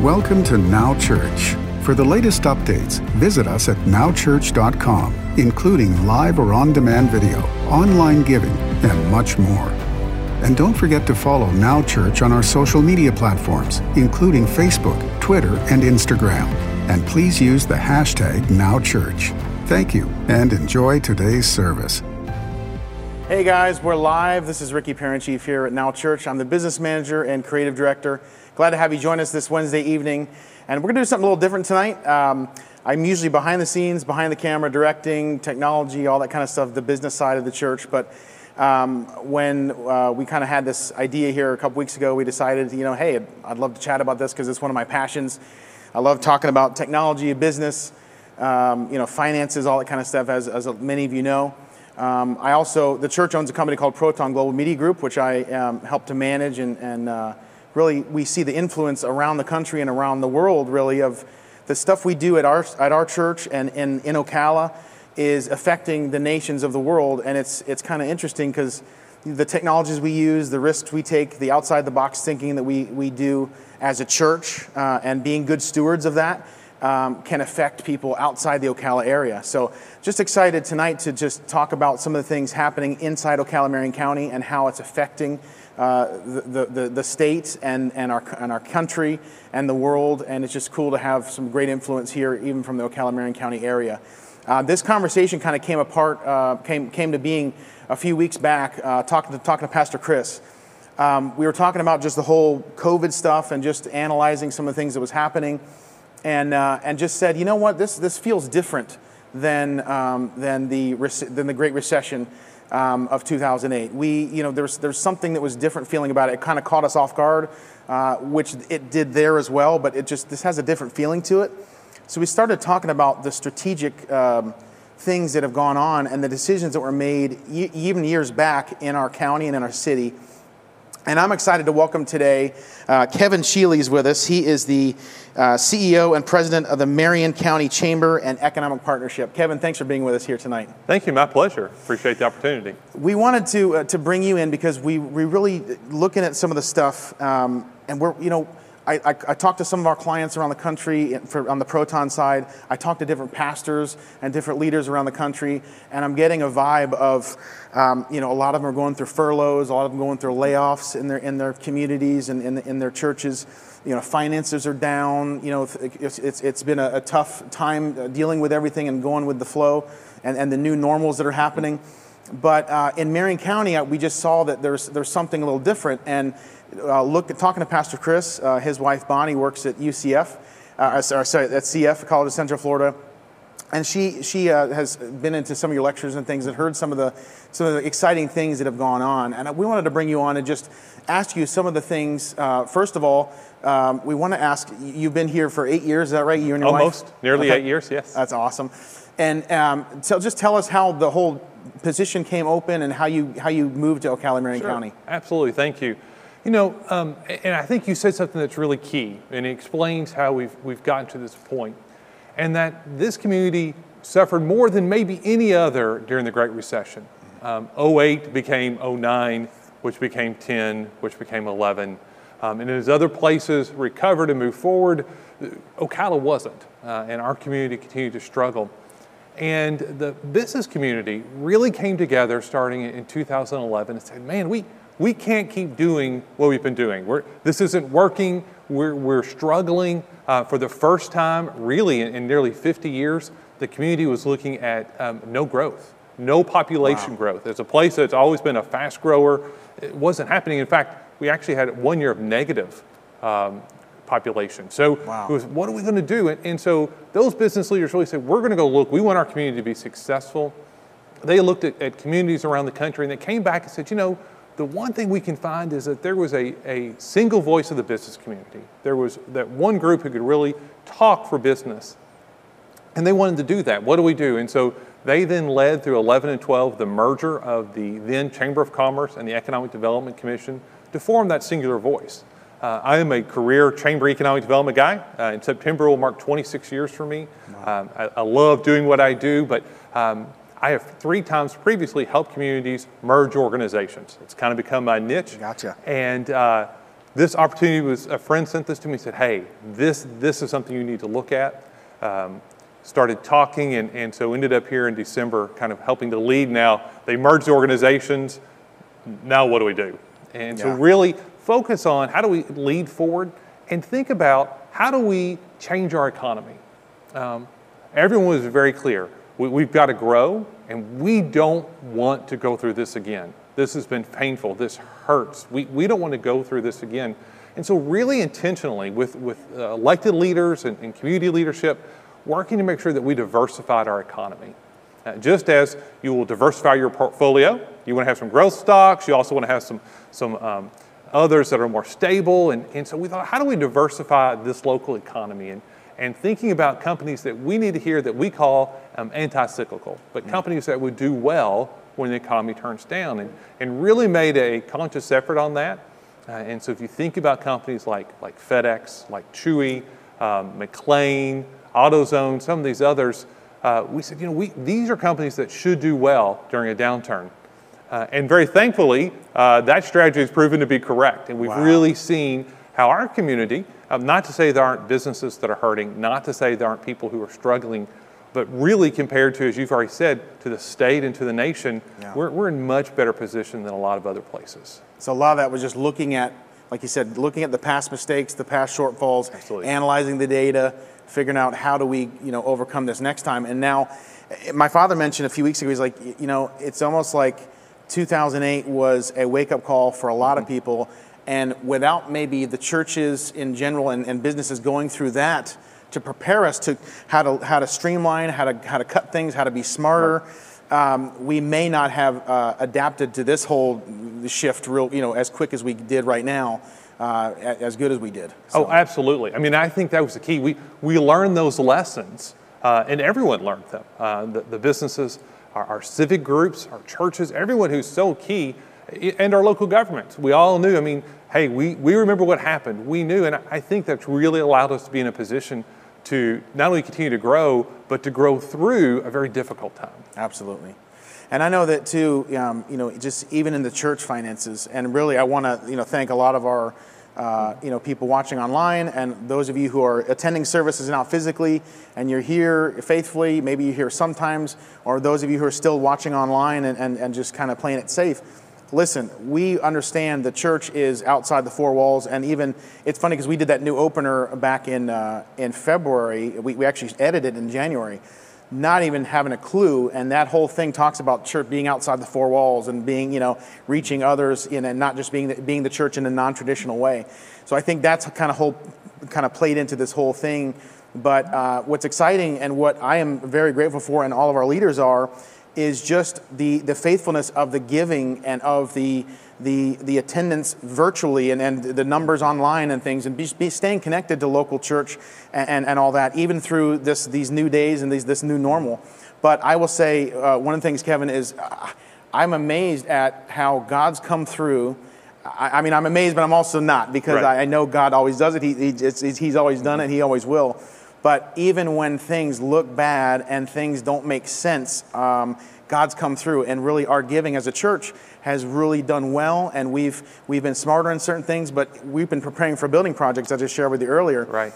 Welcome to Now Church. For the latest updates, visit us at nowchurch.com, including live or on demand video, online giving, and much more. And don't forget to follow Now Church on our social media platforms, including Facebook, Twitter, and Instagram. And please use the hashtag NowChurch. Thank you and enjoy today's service. Hey guys, we're live. This is Ricky Parent-Chief here at Now Church. I'm the business manager and creative director. Glad to have you join us this Wednesday evening. And we're going to do something a little different tonight. Um, I'm usually behind the scenes, behind the camera, directing, technology, all that kind of stuff, the business side of the church. But um, when uh, we kind of had this idea here a couple weeks ago, we decided, you know, hey, I'd love to chat about this because it's one of my passions. I love talking about technology, business, um, you know, finances, all that kind of stuff, as, as many of you know. Um, I also, the church owns a company called Proton Global Media Group, which I um, help to manage and, and uh, really we see the influence around the country and around the world really of the stuff we do at our, at our church and in, in Ocala is affecting the nations of the world. And it's, it's kind of interesting because the technologies we use, the risks we take, the outside the box thinking that we, we do as a church, uh, and being good stewards of that um, can affect people outside the Ocala area. So, just excited tonight to just talk about some of the things happening inside Ocala Marion County and how it's affecting uh, the, the, the state and, and, our, and our country and the world. And it's just cool to have some great influence here, even from the Ocala Marion County area. Uh, this conversation kind of came apart, uh, came, came to being a few weeks back, uh, talking, to, talking to Pastor Chris. Um, we were talking about just the whole COVID stuff and just analyzing some of the things that was happening, and, uh, and just said, you know what, this, this feels different than, um, than, the, than the Great Recession um, of 2008. We, you know, there's, there's something that was different feeling about it. It kind of caught us off guard, uh, which it did there as well, but it just, this has a different feeling to it. So we started talking about the strategic um, things that have gone on and the decisions that were made y- even years back in our county and in our city and I'm excited to welcome today uh, Kevin Sheilley is with us. He is the uh, CEO and president of the Marion County Chamber and Economic Partnership. Kevin, thanks for being with us here tonight. Thank you. My pleasure. Appreciate the opportunity. We wanted to uh, to bring you in because we we really looking at some of the stuff, um, and we're you know I, I, I talked to some of our clients around the country for, on the Proton side. I talked to different pastors and different leaders around the country, and I'm getting a vibe of, um, you know, a lot of them are going through furloughs, a lot of them going through layoffs in their in their communities and in, in their churches. You know, finances are down. You know, it's it's, it's been a, a tough time uh, dealing with everything and going with the flow, and, and the new normals that are happening. But uh, in Marion County, we just saw that there's there's something a little different and uh, look talking to Pastor Chris. Uh, his wife Bonnie works at UCF, uh, sorry, sorry, at CF, College of Central Florida, and she she uh, has been into some of your lectures and things and heard some of the some of the exciting things that have gone on. And we wanted to bring you on and just ask you some of the things. Uh, first of all, um, we want to ask. You've been here for eight years, is that right? You and your almost wife? nearly okay. eight years. Yes, that's awesome. And um, so, just tell us how the whole position came open and how you how you moved to Ocala Marion sure. County. Absolutely, thank you. You know, um, and I think you said something that's really key, and it explains how we've, we've gotten to this point, and that this community suffered more than maybe any other during the Great Recession. Um, 08 became 09, which became 10, which became 11. Um, and as other places recovered and moved forward, Ocala wasn't, uh, and our community continued to struggle. And the business community really came together starting in 2011 and said, man, we, we can't keep doing what we've been doing. We're, this isn't working. We're, we're struggling. Uh, for the first time, really, in, in, nearly 50 years, the community was looking at um, no growth, no population wow. growth. It's a place that's always been a fast grower. It wasn't happening. In fact, we actually had one year of negative um, population. So wow. it was, what are we going to do? And, and so those business leaders really said, we're going to go look. We want our community to be successful. They looked at, at communities around the country and they came back and said, you know, the one thing we can find is that there was a, a single voice of the business community. There was that one group who could really talk for business. And they wanted to do that. What do we do? And so they then led through 11 and 12 the merger of the then Chamber of Commerce and the Economic Development Commission to form that singular voice. Uh, I am a career Chamber Economic Development guy. Uh, in September will mark 26 years for me. Wow. Um, I, I, love doing what I do, but um, I have three times previously helped communities merge organizations. It's kind of become my niche. Gotcha. And uh, this opportunity was a friend sent this to me. Said, "Hey, this this is something you need to look at." Um, started talking, and, and so ended up here in December, kind of helping to lead. Now they merged the organizations. Now what do we do? And so really focus on how do we lead forward, and think about how do we change our economy. Um, everyone was very clear. We, we've got to grow, and we don't want to go through this again. This has been painful. This hurts. We, we don't want to go through this again. And so, really intentionally, with, with uh, elected leaders and, and community leadership, working to make sure that we diversified our economy. Uh, just as you will diversify your portfolio, you want to have some growth stocks, you also want to have some, some um, others that are more stable. And, and so we thought, how do we diversify this local economy? And, and thinking about companies that we need to hear that we call um, anti cyclical, but companies that would do well when the economy turns down. And, and really made a conscious effort on that. Uh, and so if you think about companies like, like FedEx, like Chewy, um, McLane, AutoZone, some of these others, uh, we said, you know, we, these are companies that should do well during a downturn. Uh, and very thankfully, uh, that strategy has proven to be correct. And we've Wow. really seen how our community, um, not to say there aren't businesses that are hurting, not to say there aren't people who are struggling, but really compared to, as you've already said, to the state and to the nation, Yeah. we're, we're in much better position than a lot of other places. So a lot of that was just looking at, like you said, looking at the past mistakes, the past shortfalls, Absolutely. analyzing the data, figuring out how do we, you know, overcome this next time. And now, my father mentioned a few weeks ago, he's like, you know, it's almost like 2008 was a wake-up call for a lot of mm-hmm. people, and without maybe the churches in general and, and businesses going through that to prepare us to how to how to streamline, how to how to cut things, how to be smarter um, we may not have uh, adapted to this whole shift real, you know, as quick as we did right now, uh, as good as we did. Oh, absolutely. I mean, I think that was the key. We, we learned those lessons, uh, and everyone learned them. Uh, the, the businesses, our, our civic groups, our churches, everyone who's so key, and our local governments. We all knew, I mean, hey, we, we remember what happened. We knew, and I- I think that's really allowed us to be in a position to not only continue to grow, but to grow through a very difficult time. Absolutely. And I know that too, um, you know, just even in the church finances, and really I want to, you know, thank a lot of our, uh, you know, people watching online and those of you who are attending services now physically and you're here faithfully, maybe you're here sometimes, or those of you who are still watching online and, and, and just kind of playing it safe. Listen, we understand the church is outside the four walls, and even it's funny because we did that new opener back in uh, in February. We, we actually edited in January. Not even having a clue and that whole thing talks about church being outside the four walls and being you know reaching others in and not just being the, being the church in a non-traditional way. So i think that's kind of whole kind of played into this whole thing. But uh, what's exciting and what i am very grateful for and all of our leaders are is just the the faithfulness of the giving and of the the the attendance virtually and, and the numbers online and things and be, be staying connected to local church and, and, and all that even through this these new days and these this new normal. But i will say uh, one of the things kevin is uh, i'm amazed at how god's come through. I, I mean i'm amazed but i'm also not because Right. I, I know god always does it. He, he, he's always done it. He always will but even when things look bad and things don't make sense, um, God's come through, and really our giving as a church has really done well, and we've we've been smarter in certain things. But we've been preparing for building projects, as I shared with you earlier. Right.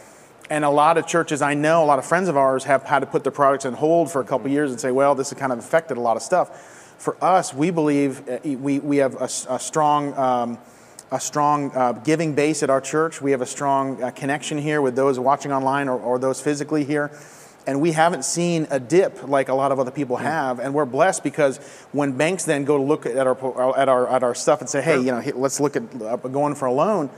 And a lot of churches I know, a lot of friends of ours have had to put their projects on hold for a couple years and say, well, this has kind of affected a lot of stuff. For us, we believe uh, we, we have a strong, um, a strong uh, giving base at our church. We have a strong uh, connection here with those watching online or, or those physically here. And we haven't seen a dip like a lot of other people have. And we're blessed because when banks then go to look at our, at our, at our stuff and say, hey, you know, let's look at uh, going for a loan,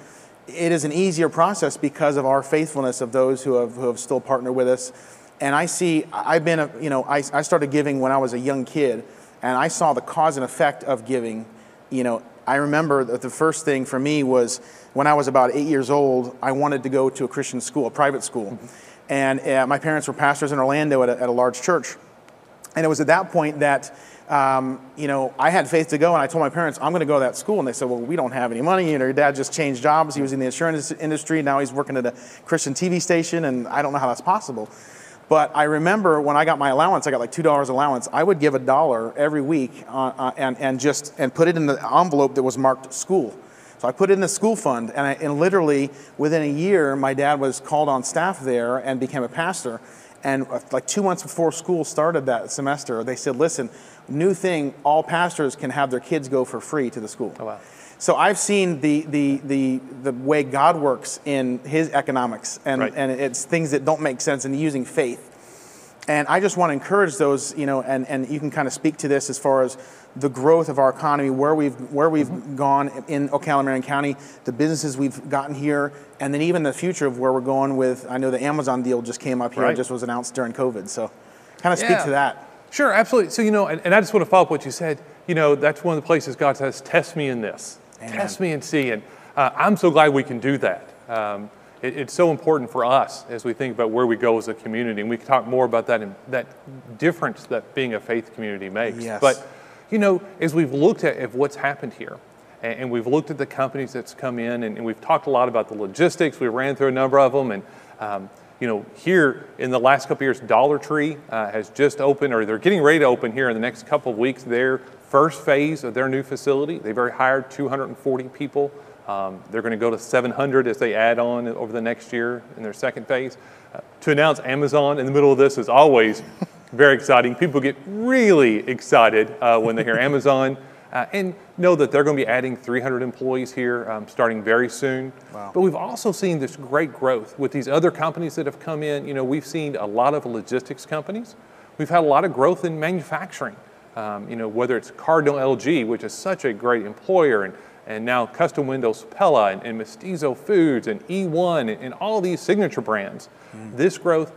it is an easier process because of our faithfulness of those who have, who have still partnered with us. And I see, I've been, a, you know, I, I started giving when I was a young kid, and I saw the cause and effect of giving. You know, I remember that the first thing for me was when I was about eight years old, I wanted to go to a Christian school, a private school. And uh, my parents were pastors in Orlando at a, at a large church. And it was at that point that, um, you know, I had faith to go, and I told my parents, I'm going to go to that school. And they said, Well, we don't have any money. You know, your dad just changed jobs. He was in the insurance industry. Now he's working at a Christian TV station, and I don't know how that's possible. But I remember when I got my allowance, I got like $2 allowance. I would give a dollar every week uh, uh, and, and just and put it in the envelope that was marked school So I put it in the school fund, and, I, and literally within a year, my dad was called on staff there and became a pastor. And uh, like two months before school started that semester, they said, listen, new thing, all pastors can have their kids go for free to the school. Oh, wow. So I've seen the, the, the, the way God works in his economics, and, Right. and it's things that don't make sense and using faith. And I just want to encourage those, you know, and, and you can kind of speak to this as far as the growth of our economy, where we've where we've Mm-hmm. gone in Ocala, Marion County, the businesses we've gotten here, and then even the future of where we're going with. I know the Amazon deal just came up here, Right. just was announced during COVID. So, kind of speak Yeah. to that. Sure, absolutely. So, you know, and, and I just want to follow up what you said. You know, that's one of the places God says, test me in this. Amen. Test me and see. And uh, I'm so glad we can do that. Um, it- it's so important for us as we think about where we go as a community. And we can talk more about that and that difference that being a faith community makes. Yes. But, you know, as we've looked at, at what's happened here, and, and we've looked at the companies that's come in, and, and we've talked a lot about the logistics. We ran through a number of them, and um, you know, here in the last couple years, Dollar Tree uh, has just opened, or they're getting ready to open here in the next couple of weeks. Their first phase of their new facility. They've already hired 240 people. Um, they're going to go to 700 as they add on over the next year in their second phase. Uh, to announce Amazon in the middle of this is always very exciting. People get really excited uh, when they hear Amazon uh, and know that they're going to be adding 300 employees here um, starting very soon. Wow. But we've also seen this great growth with these other companies that have come in. You know, we've seen a lot of logistics companies. We've had a lot of growth in manufacturing. Um, you know, whether it's Cardinal LG, which is such a great employer, and, and now Custom Windows Pella and, and Mestizo Foods and E1 and, and all these signature brands. This growth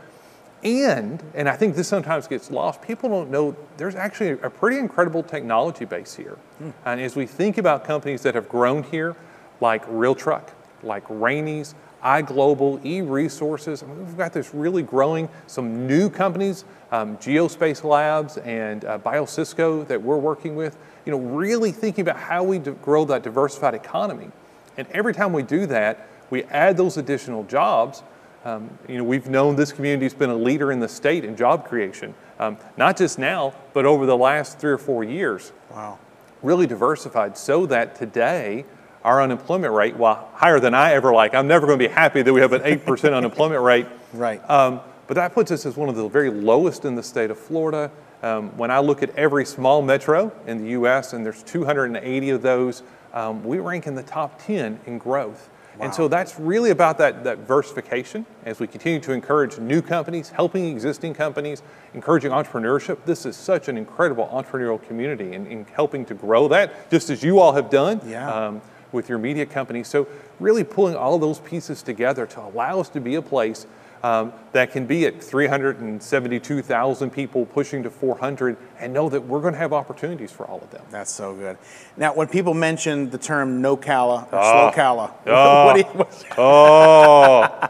and, and I think this sometimes gets lost, people don't know there's actually a pretty incredible technology base here. And as we think about companies that have grown here, like Real Truck, like Rainey's, iGlobal, eResources, I mean, we've got this really growing, some new companies, um, Geospace Labs and uh, BioCisco that we're working with, you know, really thinking about how we grow that diversified economy. And every time we do that, we add those additional jobs. Um, you know, we've known this community's been a leader in the state in job creation, um, not just now, but over the last three or four years. Wow. Really diversified so that today our unemployment rate, while higher than I ever like, I'm never going to be happy that we have an 8% unemployment rate. Right. Um, but that puts us as one of the very lowest in the state of Florida. Um, when I look at every small metro in the U.S., and there's 280 of those, um, we rank in the top 10 in growth. And so that's really about that, that diversification as we continue to encourage new companies, helping existing companies, encouraging entrepreneurship. This is such an incredible entrepreneurial community and in helping to grow that, just as you all have done Yeah. um, with your media company. So really pulling all those pieces together to allow us to be a place um, that can be at 372,000 people pushing to 400 and know that we're going to have opportunities for all of them. That's so good. Now, when people mention the term no cala or Ah. slow cala, Ah. what do you, what- Oh,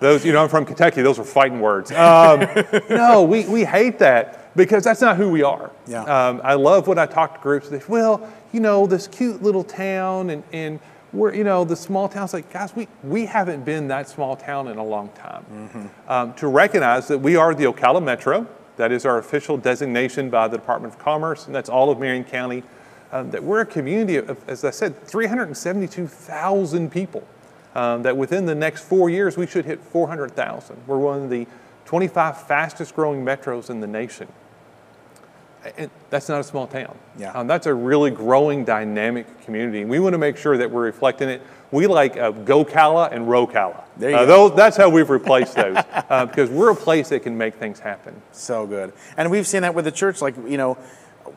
those, you know, I'm from Kentucky, those are fighting words. Um, no, we, we hate that because that's not who we are. Yeah. Um, I love when I talk to groups, they say, well, you know, this cute little town and, and we're, you know, the small town's like, guys, we, we haven't been that small town in a long time. Um, to recognize that we are the Ocala Metro, that is our official designation by the Department of Commerce, and that's all of Marion County. Um, that we're a community of, as I said, 372,000 people. Um, that within the next four years we should hit 400,000. We're one of the 25 fastest growing metros in the nation. And that's not a small town. Yeah. Um, that's a really growing, dynamic community. And we want to make sure that we're reflecting it. We like uh, GoCala and RoCala. There you Uh, go. those, that's how we've replaced those uh, because we're a place that can make things happen. so good. And we've seen that with the church. Like, you know,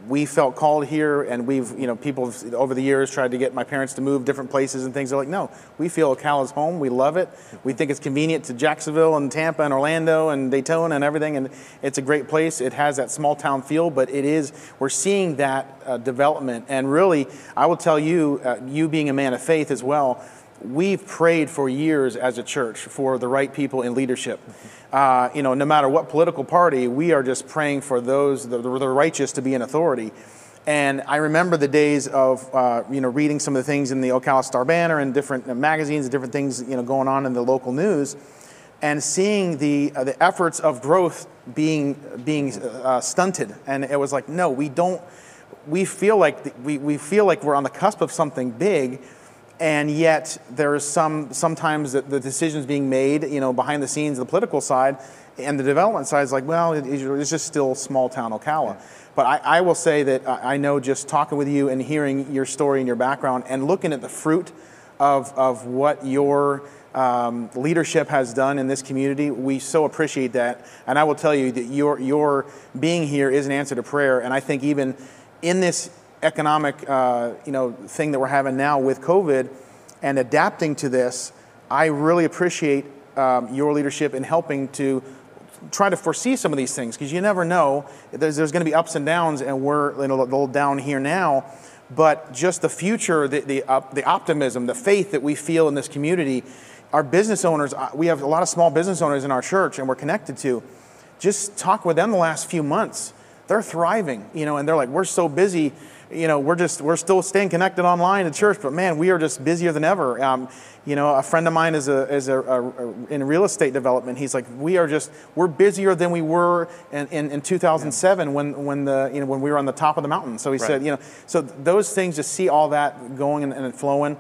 we felt called here, and we've, you know, people over the years tried to get my parents to move different places and things. They're like, no, we feel Ocala's home. We love it. We think it's convenient to Jacksonville and Tampa and Orlando and Daytona and everything. And it's a great place. It has that small town feel, but it is, we're seeing that uh, development. And really, I will tell you, uh, you being a man of faith as well, we've prayed for years as a church for the right people in leadership. Uh, you know, no matter what political party, we are just praying for those, the, the righteous, to be in authority. And I remember the days of, uh, you know, reading some of the things in the Ocala Star Banner and different magazines and different things, you know, going on in the local news, and seeing the uh, the efforts of growth being being uh, stunted. And it was like, no, we don't. We feel like th- we, we feel like we're on the cusp of something big, and yet there is some sometimes the, the decisions being made, you know, behind the scenes, the political side, and the development side is like, well, it, it's just still small town Ocala. Yeah. But I, I, will say that I know just talking with you and hearing your story and your background and looking at the fruit of, of what your um, leadership has done in this community, we so appreciate that. And I will tell you that your, your being here is an answer to prayer. And I think even in this economic uh, you know, thing that we're having now with COVID and adapting to this, I really appreciate um, your leadership in helping to try to foresee some of these things because you never know. There's, there's going to be ups and downs, and we're a little down here now. But just the future, the, the, uh, the optimism, the faith that we feel in this community, our business owners, uh, we have a lot of small business owners in our church and we're connected to. Just talk with them the last few months. They're thriving, you know, and they're like, we're so busy you know, we're just we're still staying connected online at church, but man, we are just busier than ever. Um, you know, a friend of mine is a is a, a, a, in real estate development. He's like, we are just we're busier than we were in, in, in 2007 yeah. when when the you know when we were on the top of the mountain. So he right. said, you know, so those things to see all that going and, and flowing.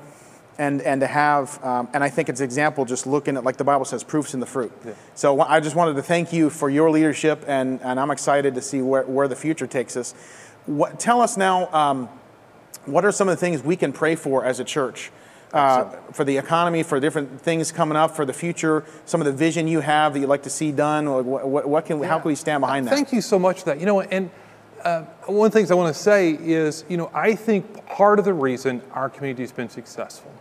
And, and to have, um, and I think it's example just looking at, like the Bible says, proofs in the fruit. Yeah. So I just wanted to thank you for your leadership, and, and I'm excited to see where, where the future takes us. What, tell us now, um, what are some of the things we can pray for as a church? Uh, for the economy, for different things coming up, for the future, some of the vision you have that you'd like to see done. What, what, what can, yeah. how can we stand behind that? Thank you so much for that. You know, and uh, one of the things I want to say is, you know, I think part of the reason our community has been successful,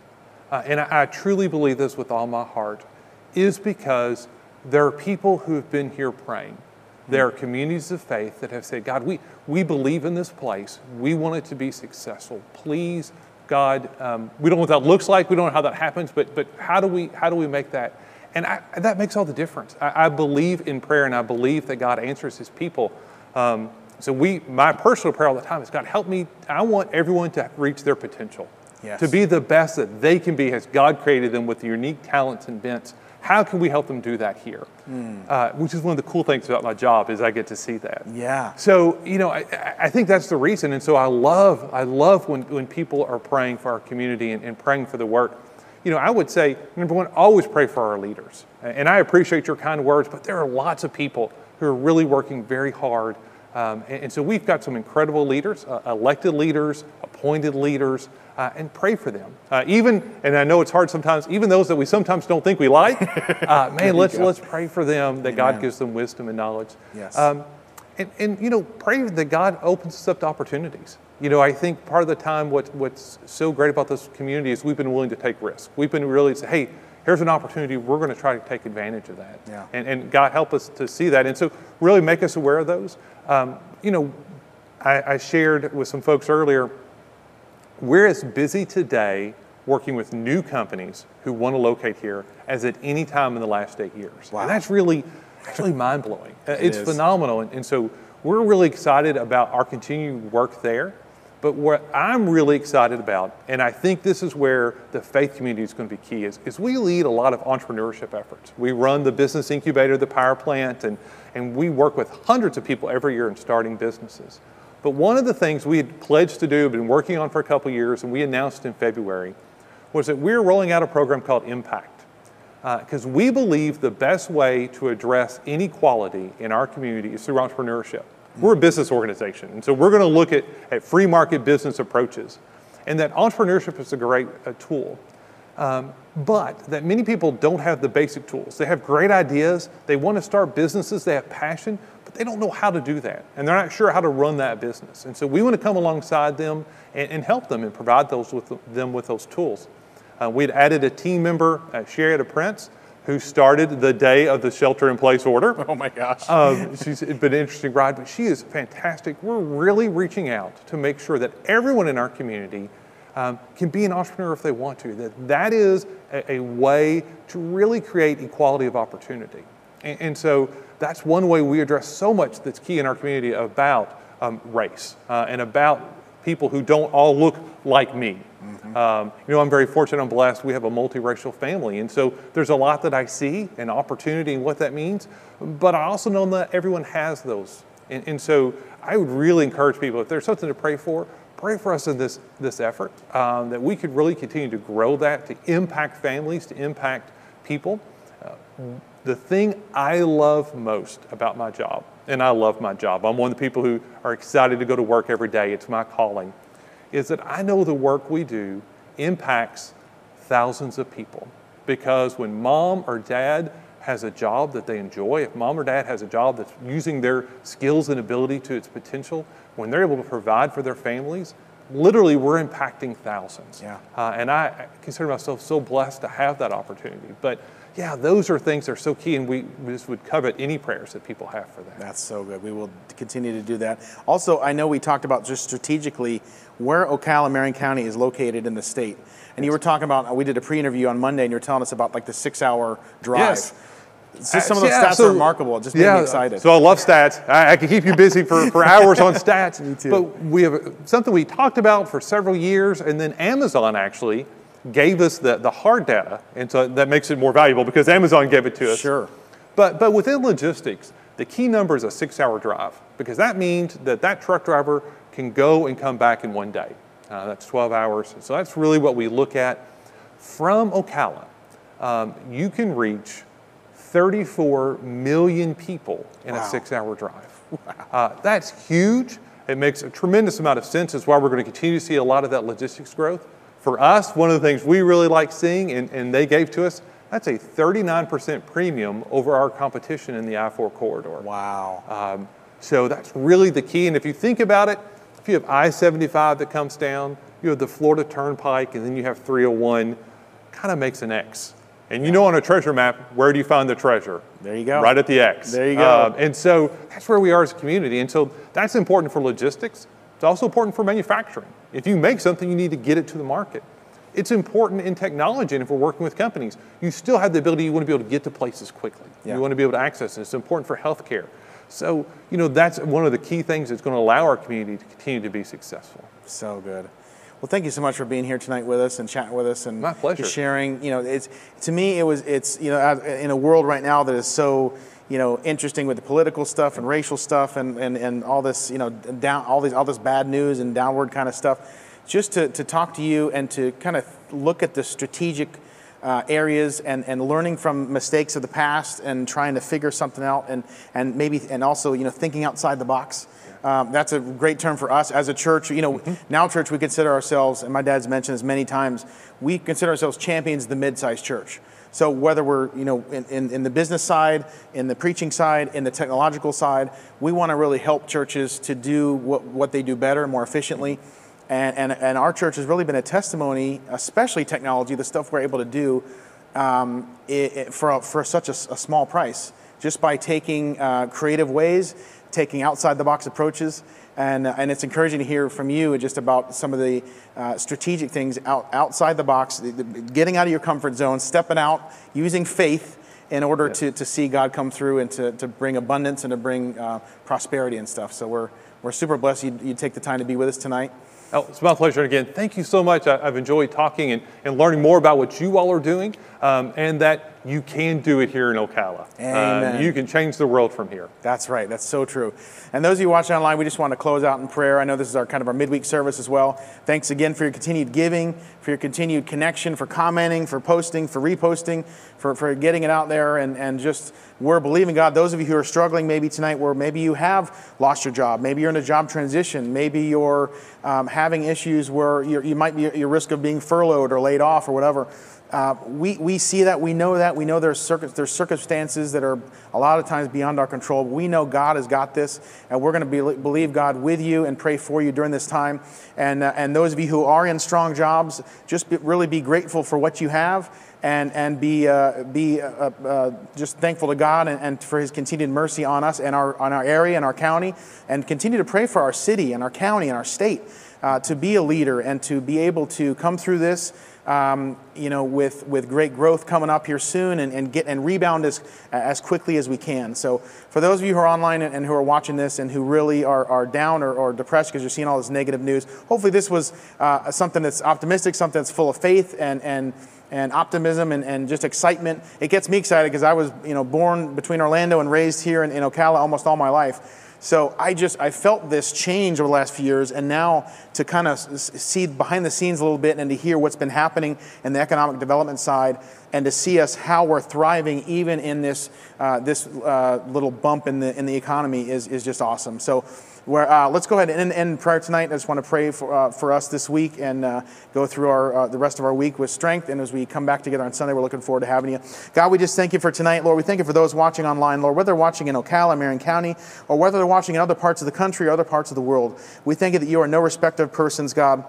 uh, and I, I truly believe this with all my heart, is because there are people who have been here praying. There are communities of faith that have said, God, we, we believe in this place. We want it to be successful. Please, God, um, we don't know what that looks like. We don't know how that happens, but, but how, do we, how do we make that? And I, that makes all the difference. I, I, believe in prayer and I believe that God answers his people. Um, so we, my personal prayer all the time is, God, help me. I want everyone to reach their potential, yes. to be the best that they can be as God created them with unique talents and bents. How can we help them do that here? Mm. Uh, which is one of the cool things about my job is I get to see that. Yeah. So you know, I, I think that's the reason, and so I love I love when when people are praying for our community and, and praying for the work. You know, I would say number one, always pray for our leaders, and I appreciate your kind words, but there are lots of people who are really working very hard um, and, and, so we've got some incredible leaders, uh, elected leaders, appointed leaders, uh, and pray for them. Uh, even, and I know it's hard sometimes, even those that we sometimes don't think we like, uh, man, let's, let's pray for them that Amen. God gives them wisdom and knowledge. Yes. Um, and, and, you know, pray that God opens us up to opportunities. You know, I think part of the time what, what's so great about this community is we've been willing to take risks. We've been really say, hey, here's an opportunity, we're going to try to take advantage of that. Yeah. And, and God help us to see that. And so really make us aware of those. Um, you know, I, I shared with some folks earlier, we're as busy today working with new companies who want to locate here as at any time in the last eight years. Wow. And that's really, really mind blowing. It's is. phenomenal. And, and, so we're really excited about our continued work there. But what I'm really excited about, and I think this is where the faith community is going to be key, is, is we lead a lot of entrepreneurship efforts. We run the business incubator, the power plant, and, and we work with hundreds of people every year in starting businesses. But one of the things we had pledged to do, been working on for a couple years, and we announced in February, was that we're rolling out a program called Impact. Because uh, we believe the best way to address inequality in our community is through entrepreneurship. We're a business organization, and so we're going to look at, at free market business approaches. And that entrepreneurship is a great uh, tool. Um, but that many people don't have the basic tools. They have great ideas, they want to start businesses, they have passion, but they don't know how to do that. And they're not sure how to run that business. And so we want to come alongside them and, and help them and provide those with them with those tools. Uh, we had added a team member, uh, Sharietta Prince, who started the day of the shelter in place order. Oh my gosh. Um, she's been an interesting ride, but she is fantastic. We're really reaching out to make sure that everyone in our community um, can be an entrepreneur if they want to. That that is a, a way to really create equality of opportunity. And, and, so that's one way we address so much that's key in our community about um, race uh, and about people who don't all look like me. Mm-hmm. Um, you know, I'm very fortunate, I'm blessed, we have a multiracial family. And so there's a lot that I see and opportunity and what that means. But I also know that everyone has those. And, and so I would really encourage people, if there's something to pray for, pray for us in this, this effort, um, that we could really continue to grow that, to impact families, to impact people. Uh, the thing I love most about my job, and I love my job, I'm one of the people who are excited to go to work every day, it's my calling, is that I know the work we do impacts thousands of people. Because when mom or dad has a job that they enjoy, if mom or dad has a job that's using their skills and ability to its potential, when they're able to provide for their families, literally we're impacting thousands. Yeah. Uh, and I consider myself so blessed to have that opportunity. But yeah, those are things that are so key, and we, just would covet any prayers that people have for that. That's so good. We will continue to do that. Also, I know we talked about just strategically where Ocala, Marion County is located in the state. And you were talking about, we did a pre interview on Monday, and you were telling us about like the six hour drive. Yes. It's just some of those Yeah, stats so- are remarkable. It just made me excited. So I love stats. I, I can keep you busy for, for hours on stats. Me too. But we have something we talked about for several years, and then Amazon actually gave us the, the hard data, and so that makes it more valuable because Amazon gave it to us. Sure. But but within logistics, the key number is a six-hour drive because that means that that truck driver can go and come back in one day. Uh, that's 12 hours. So that's really what we look at. From Ocala, um, you can reach 34 million people in Wow. a six-hour drive. Uh, that's huge. It makes a tremendous amount of sense. It's why we're going to continue to see a lot of that logistics growth. For us, one of the things we really like seeing, and, and they gave to us, that's a 39% premium over our competition in the I-4 corridor. Wow. Um, so that's really the key. And if you think about it, if you have I-75 that comes down, you have the Florida Turnpike, and then you have 301, kind of makes an X. And you know on a treasure map, where do you find the treasure? There you go. Right at the X. There you go. Um, and so that's where we are as a community. And so that's important for logistics. It's also important for manufacturing. If you make something, you need to get it to the market. It's important in technology, and if we're working with companies, you still have the ability, you want to be able to get to places quickly. Yeah. You want to be able to access it. It's important for healthcare. So, you know, that's one of the key things that's going to allow our community to continue to be successful. So good. Well, thank you so much for being here tonight with us and chatting with us and My pleasure. sharing. You know, it's to me it was it's you know in a world right now that is so you know interesting with the political stuff and racial stuff and and, and all this you know down all these all this bad news and downward kind of stuff. Just to, to talk to you and to kind of look at the strategic uh, areas and, and learning from mistakes of the past and trying to figure something out and, and maybe and also you know thinking outside the box. Um, that's a great term for us as a church. You know, now church we consider ourselves, and my dad's mentioned this many times. We consider ourselves champions of the mid-sized church. So whether we're you know in, in, in the business side, in the preaching side, in the technological side, we want to really help churches to do what, what they do better and more efficiently. And, and, and our church has really been a testimony, especially technology, the stuff we're able to do um, it, it- for, for such a small price, just by taking uh, creative ways, taking outside the box approaches. And, uh, and it's encouraging to hear from you just about some of the uh, strategic things out, outside the box, the, the- getting out of your comfort zone, stepping out, using faith in order to, to see God come through and to, to bring abundance and to bring uh, prosperity and stuff. So we're, we're super blessed you, you take the time to be with us tonight. Oh, it's my pleasure. And again, thank you so much. I, I've enjoyed talking and, and learning more about what you all are doing um, and that you can do it here in Ocala. Amen. Um, you can change the world from here. That's right. That's so true. And those of you watching online, we just want to close out in prayer. I know this is our kind of our midweek service as well. Thanks again for your continued giving, for your continued connection, for commenting, for posting, for reposting, for, for getting it out there, and, and just we're believing God. Those of you who are struggling maybe tonight, where maybe you have lost your job, maybe you're in a job transition, maybe you're um, having issues where you might be at your risk of being furloughed or laid off or whatever. Uh, we, we see that, we know that, we know there's, circum- there's circumstances that are a lot of times beyond our control. We know God has got this, and we're going to be, believe God with you and pray for you during this time. And, uh, and those of you who are in strong jobs, just be, really be grateful for what you have and, and be, uh, be uh, uh, just thankful to God and, and for His continued mercy on us and our, on our area and our county, and continue to pray for our city and our county and our state uh, to be a leader and to be able to come through this um, you know, with, with great growth coming up here soon and, and get and rebound as, as quickly as we can. So for those of you who are online and, and who are watching this and who really are, are down or, or depressed because you're seeing all this negative news, hopefully this was uh, something that's optimistic, something that's full of faith and, and, and optimism and, and just excitement. It gets me excited because I was, you know, born between Orlando and raised here in, in Ocala almost all my life. So I just I felt this change over the last few years, and now to kind of see behind the scenes a little bit and to hear what's been happening in the economic development side, and to see us how we're thriving even in this uh, this uh, little bump in the in the economy is is just awesome. So where, uh, let's go ahead and end prayer tonight. I just want to pray for, uh, for us this week and uh, go through our, uh, the rest of our week with strength. And as we come back together on Sunday, we're looking forward to having you. God, we just thank you for tonight, Lord. We thank you for those watching online, Lord, whether they're watching in Ocala, Marion County, or whether they're watching in other parts of the country or other parts of the world. We thank you that you are no respecter of persons, God.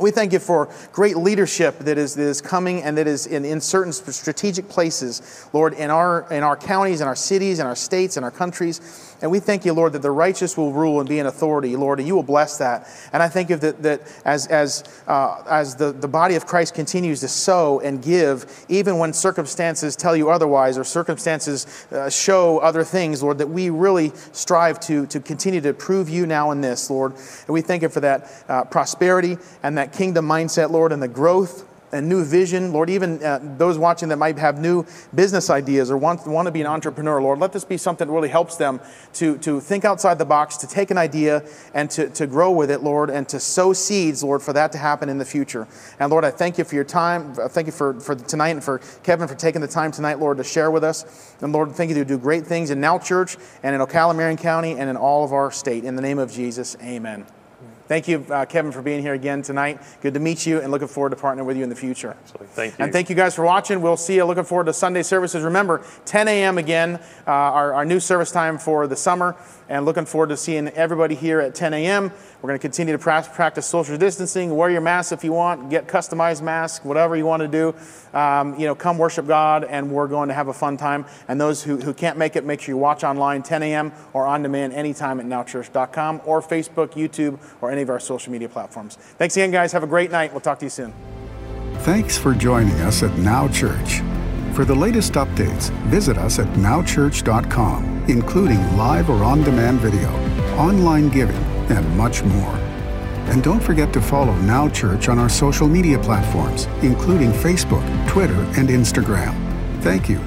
We thank you for great leadership that is, that is coming and that is in, in certain strategic places, Lord, in our, in our counties, in our cities, in our states, in our countries. And we thank you, Lord, that the righteous will rule and be in authority, Lord, and you will bless that. And I thank you that, that as, as, uh, as the, the body of Christ continues to sow and give, even when circumstances tell you otherwise or circumstances uh, show other things, Lord, that we really strive to, to continue to prove you now in this, Lord. And we thank you for that uh, prosperity and that kingdom mindset, Lord, and the growth a new vision. Lord, even uh, those watching that might have new business ideas or want, want to be an entrepreneur, Lord, let this be something that really helps them to, to think outside the box, to take an idea and to, to grow with it, Lord, and to sow seeds, Lord, for that to happen in the future. And Lord, I thank you for your time. Thank you for, for tonight and for Kevin for taking the time tonight, Lord, to share with us. And Lord, thank you to do great things in Now Church and in Ocala, Marion County, and in all of our state. In the name of Jesus, amen. Thank you, uh, Kevin, for being here again tonight. Good to meet you and looking forward to partnering with you in the future. Absolutely. Thank you. And thank you guys for watching. We'll see you. Looking forward to Sunday services. Remember, 10 a.m. again, uh, our, our new service time for the summer and looking forward to seeing everybody here at 10 a.m. We're going to continue to practice social distancing. Wear your mask if you want. Get customized masks, whatever you want to do. Um, you know, come worship God, and we're going to have a fun time. And those who, who can't make it, make sure you watch online 10 a.m. or on demand anytime at nowchurch.com or Facebook, YouTube, or any of our social media platforms. Thanks again, guys. Have a great night. We'll talk to you soon. Thanks for joining us at Now Church. For the latest updates, visit us at nowchurch.com, including live or on demand video, online giving, and much more. And don't forget to follow Now Church on our social media platforms, including Facebook, Twitter, and Instagram. Thank you